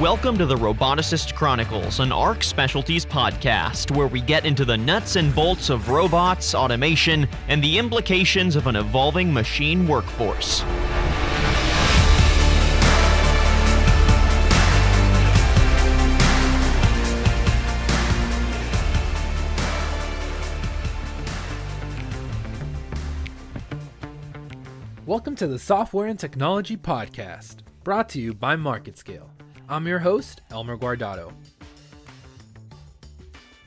Welcome to the Roboticist Chronicles, an ARC Specialties podcast where we get into the nuts and bolts of robots, automation, and the implications of an evolving machine workforce. Welcome to the Software and Technology Podcast, brought to you by MarketScale. I'm your host, Elmer Guardado.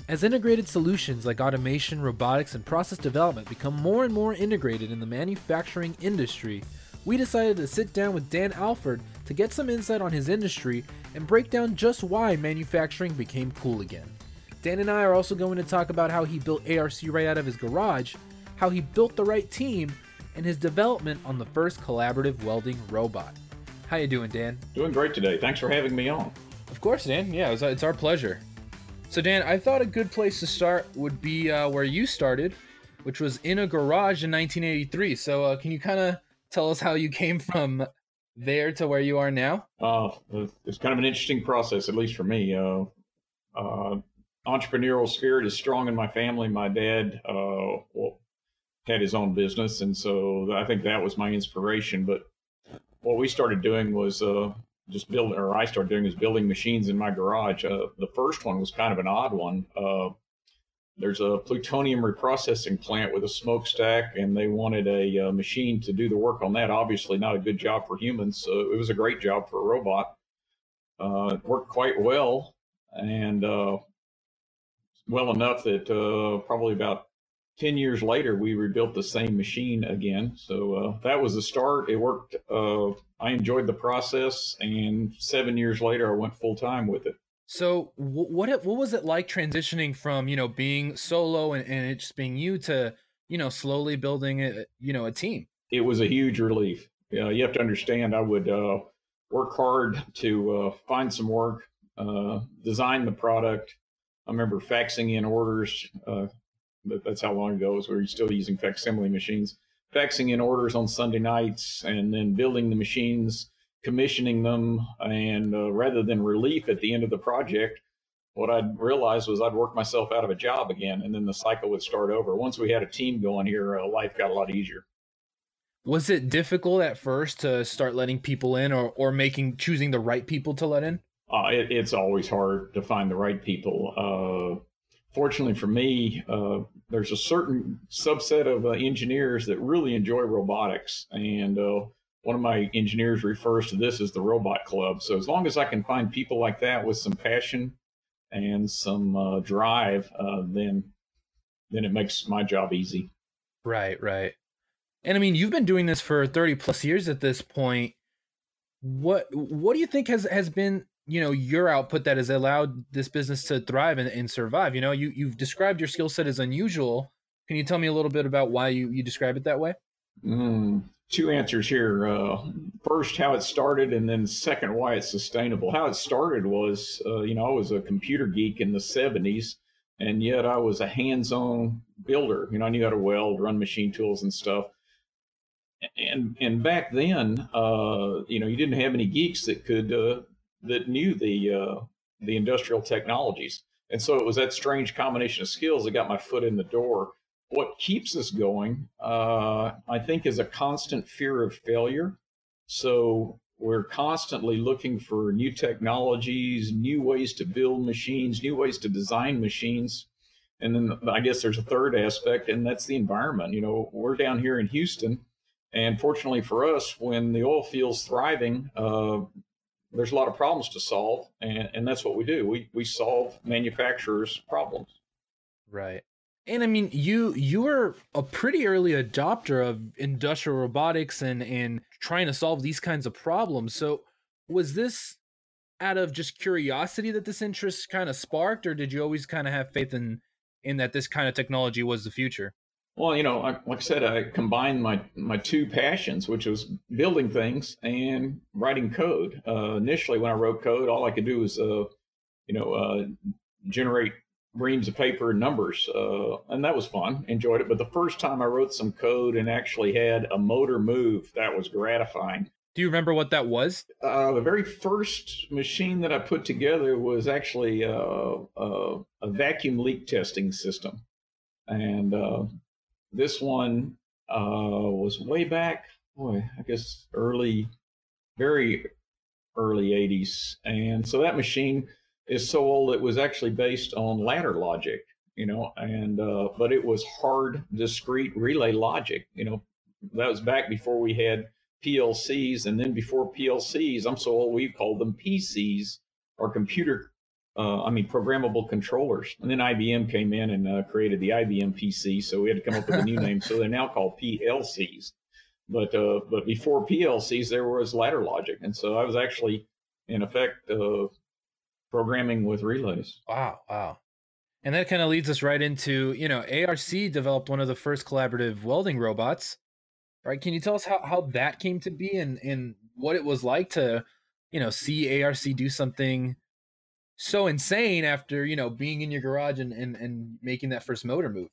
As integrated solutions like automation, robotics, and process development become more and more integrated in the manufacturing industry, we decided to sit down with Dan Allford to get some insight on his industry and break down just why manufacturing became cool again. Dan and I are also going to talk about how he built ARC right out of his garage, how he built the right team, and his development on the first collaborative welding robot. How you doing, Dan? Doing great today. Thanks for having me on. Of course, Dan. Yeah, it's, it's our pleasure. So, Dan, I thought a good place to start would be uh, where you started, which was in a garage in 1983. So, uh, can you kind of tell us how you came from there to where you are now? Uh, it's kind of an interesting process, at least for me. Uh, uh, entrepreneurial spirit is strong in my family. My dad uh, well, had his own business, and so I think that was my inspiration. But what we started doing was uh, just building, or I started doing, is building machines in my garage. Uh, the first one was kind of an odd one. Uh, there's a plutonium reprocessing plant with a smokestack, and they wanted a, a, uh, machine to do the work on that. Obviously, not a good job for humans. So it was a great job for a robot. Uh, it worked quite well, and uh, well enough that probably about 10 years later, we rebuilt the same machine again. So uh, that was the start. It worked. Uh, I enjoyed the process. And seven years later, I went full time with it. So what what was it like transitioning from you know being solo and, and it just being you to you know slowly building a you know a team? It was a huge relief. Uh, you have to understand. I would uh, work hard to uh, find some work, uh, design the product. I remember faxing in orders uh, that's how long ago it was. We were still using facsimile machines, faxing in orders on Sunday nights, and then building the machines, commissioning them, and uh, rather than relief at the end of the project, what I'd realized was I'd work myself out of a job again, and then the cycle would start over. Once we had a team going here, uh, life got a lot easier. Was it difficult at first to start letting people in, or or making choosing the right people to let in? Uh, it, it's always hard to find the right people. Fortunately for me, uh, there's a certain subset of uh, engineers that really enjoy robotics. And uh, one of my engineers refers to this as the robot club. So as long as I can find people like that with some passion and some uh, drive, uh, then then it makes my job easy. Right, right. And I mean, you've been doing this for 30 plus years at this point. What what do you think has has been you know your output that has allowed this business to thrive and, and survive you know you you've described your skill set as unusual. Can you tell me a little bit about why you you describe it that way? Mm, two answers here. Uh, first how it started and then second why it's sustainable. How it started was uh, you know i was a computer geek in the 70s and yet i was a hands-on builder. You know i knew how to weld run machine tools and stuff. And and back then uh, you know you didn't have any geeks that could uh, that knew the uh, the industrial technologies. And so it was that strange combination of skills that got my foot in the door. What keeps us going, uh, I think, is a constant fear of failure. So we're constantly looking for new technologies, new ways to build machines, new ways to design machines. And then I guess there's a third aspect, and that's the environment. You know, we're down here in Houston, and fortunately for us, when the oil field's thriving, uh, there's a lot of problems to solve, and, and that's what we do. We we solve manufacturers' problems. Right. And I mean, you you were a pretty early adopter of industrial robotics and and trying to solve these kinds of problems. So was this out of just curiosity that this interest kind of sparked, or did you always kind of have faith in in that this kind of technology was the future? Well, you know, like I said, I combined my my two passions, which was building things and writing code. Uh, initially, when I wrote code, all I could do was, uh, you know, uh, generate reams of paper and numbers, uh, and that was fun. Enjoyed it. But the first time I wrote some code and actually had a motor move, that was gratifying. Do you remember what that was? Uh, the very first machine that I put together was actually uh, uh, a vacuum leak testing system. And uh, this one uh, was way back, boy, I guess early, very early 80s. And so that machine is so old it was actually based on ladder logic, you know, and uh, but it was hard, discrete relay logic, you know. That was back before we had PLCs, and then before PLCs, I'm so old we called them PCs or computer, uh, I mean programmable controllers. And then IBM came in and uh, created the IBM PC, so we had to come up with a new name. So they're now called PLCs. But uh, but before PLCs, there was ladder logic, and so I was actually, in effect, uh, programming with relays. Wow, wow. And that kind of leads us right into, you know, ARC developed one of the first collaborative welding robots right? Can you tell us how, how that came to be and, and what it was like to, you know, see ARC do something so insane after, you know, being in your garage and, and, and making that first motor move?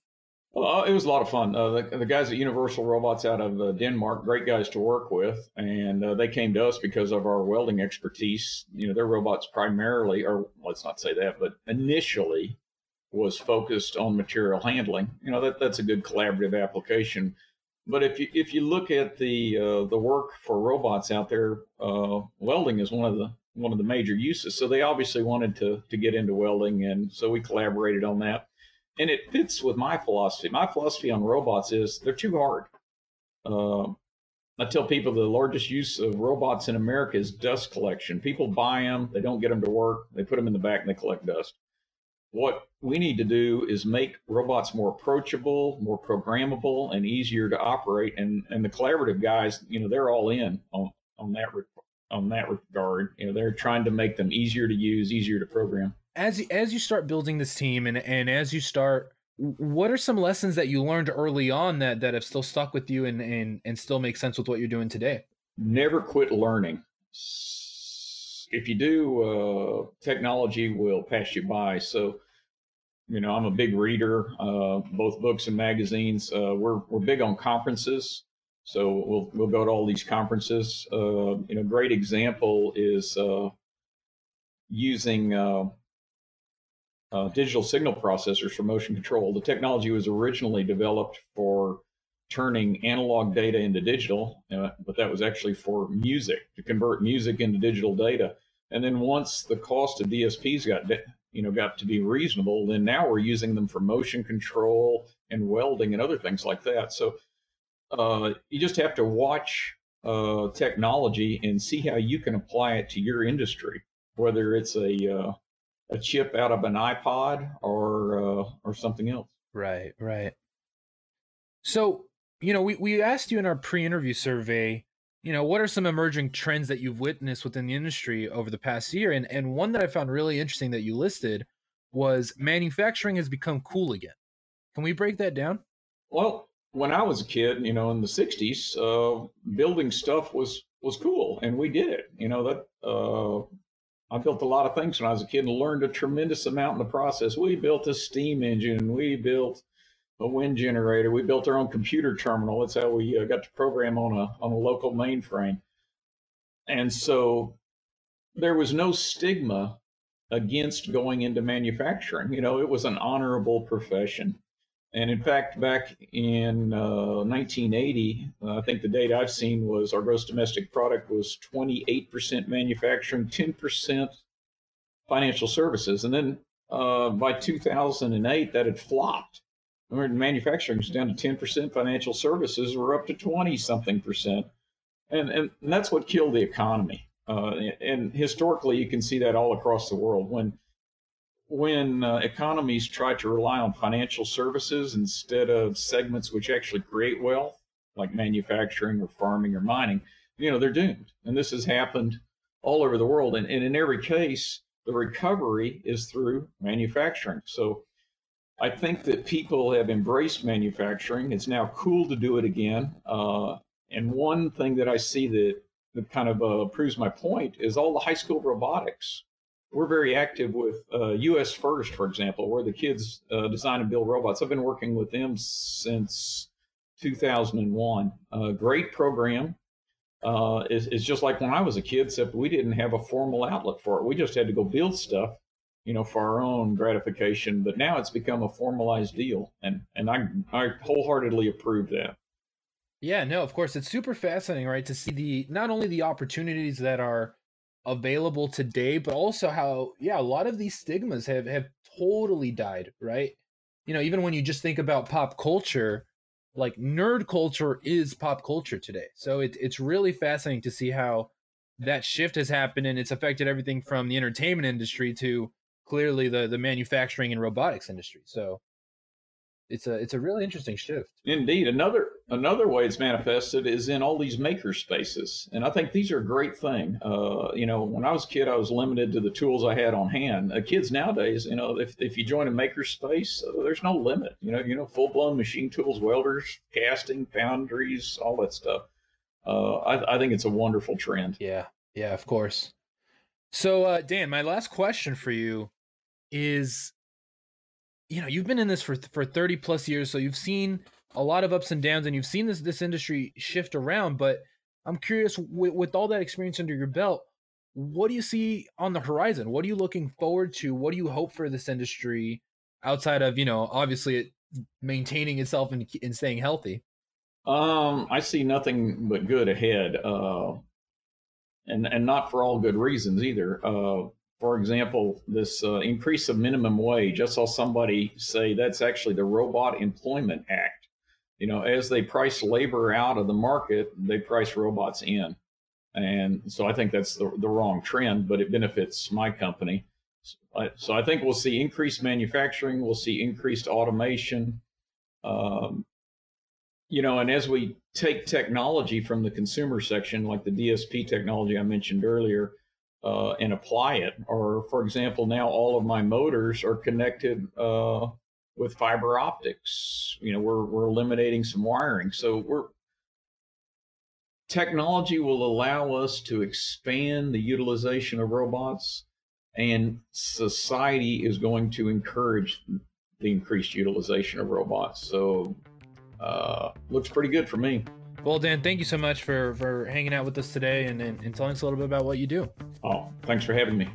Well, uh, it was a lot of fun. Uh, the, the, guys at Universal Robots out of uh, Denmark, great guys to work with, and uh, they came to us because of our welding expertise. You know, their robots primarily, or let's not say that, but initially was focused on material handling. You know, that that's a good collaborative application. But if you if you look at the uh, the work for robots out there, uh, welding is one of the one of the major uses. So they obviously wanted to to get into welding, and so we collaborated on that. And it fits with my philosophy. My philosophy on robots is they're too hard. Uh, I tell people the largest use of robots in America is dust collection. People buy them, they don't get them to work, they put them in the back and they collect dust. What we need to do is make robots more approachable, more programmable, and easier to operate. And and the collaborative guys, you know, they're all in on on that on that regard. You know, they're trying to make them easier to use, easier to program. As as you start building this team, and and as you start, what are some lessons that you learned early on that that have still stuck with you and and and still make sense with what you're doing today? Never quit learning if you do, uh, technology will pass you by. So, you know, I'm a big reader, uh, both books and magazines. Uh, we're we're big on conferences, so we'll we'll go to all these conferences. Uh, you know, great example is uh, using uh, digital signal processors for motion control. The technology was originally developed for turning analog data into digital, uh, but that was actually for music to convert music into digital data. And then once the cost of DSPs got you know got to be reasonable, then now we're using them for motion control and welding and other things like that. So uh, you just have to watch uh, technology and see how you can apply it to your industry, whether it's a uh, a chip out of an iPod or uh, or something else. Right, right. So you know, we, we asked you in our pre-interview survey, you know, what are some emerging trends that you've witnessed within the industry over the past year? And and one that I found really interesting that you listed was manufacturing has become cool again. Can we break that down? Well, when I was a kid, you know, in the '60s, uh, building stuff was was cool, and we did it. You know that uh, I built a lot of things when I was a kid and learned a tremendous amount in the process. We built a steam engine. We built a wind generator. We built our own computer terminal. That's how we uh, got to program on a on a local mainframe. And so there was no stigma against going into manufacturing. You know, it was an honorable profession. And in fact, back in uh, 1980, uh, I think the data I've seen was our gross domestic product was 28% manufacturing, 10% financial services. And then uh, by 2008, that had flopped manufacturing is down to 10%, financial services were up to 20 something percent. And, and, and that's what killed the economy. Uh, and historically, you can see that all across the world. When when uh, economies try to rely on financial services instead of segments which actually create wealth, like manufacturing or farming or mining, you know, they're doomed. And this has happened all over the world. And, and in every case, the recovery is through manufacturing. So I think that people have embraced manufacturing. It's now cool to do it again. Uh, and one thing that I see that, that kind of uh, proves my point is all the high school robotics. We're very active with uh, US First, for example, where the kids uh, design and build robots. I've been working with them since 2001. great program. uh, is, is just like when I was a kid, except we didn't have a formal outlet for it. We just had to go build stuff, you know, for our own gratification. But now it's become a formalized deal, and and I I wholeheartedly approve that. Yeah, no, of course, it's super fascinating, right, to see the not only the opportunities that are available today, but also how yeah, a lot of these stigmas have have totally died, right? You know, even when you just think about pop culture, like nerd culture is pop culture today. So it, it's really fascinating to see how that shift has happened and it's affected everything from the entertainment industry to clearly the the manufacturing and robotics industry. So it's a it's a really interesting shift. Indeed, another another way it's manifested is in all these maker spaces, and I think these are a great thing. Uh, you know, when I was a kid, I was limited to the tools I had on hand. Uh, kids nowadays, you know, if if you join a maker space, uh, there's no limit. You know, you know, full blown machine tools, welders, casting, foundries, all that stuff. Uh, I, I think it's a wonderful trend. Yeah, yeah, of course. So, uh, Dan, my last question for you is you know you've been in this for for 30 plus years so you've seen a lot of ups and downs and you've seen this this industry shift around but i'm curious with, with all that experience under your belt what do you see on the horizon? What are you looking forward to? What do you hope for this industry outside of you know obviously it maintaining itself and, and staying healthy? Um i see nothing but good ahead uh and and not for all good reasons either. Uh for example, this uh, increase of minimum wage, I saw somebody say that's actually the Robot Employment Act. You know, as they price labor out of the market, they price robots in. And so I think that's the, the wrong trend, but it benefits my company. So I, so I think we'll see increased manufacturing, we'll see increased automation. Um, you know, and as we take technology from the consumer section, like the DSP technology I mentioned earlier, uh, and apply it. Or, for example, now all of my motors are connected uh, with fiber optics. You know, we're we're eliminating some wiring, so we're technology will allow us to expand the utilization of robots, and society is going to encourage the increased utilization of robots. So, uh, looks pretty good for me. Well, Dan, thank you so much for for hanging out with us today and, and, and telling us a little bit about what you do. Oh, thanks for having me.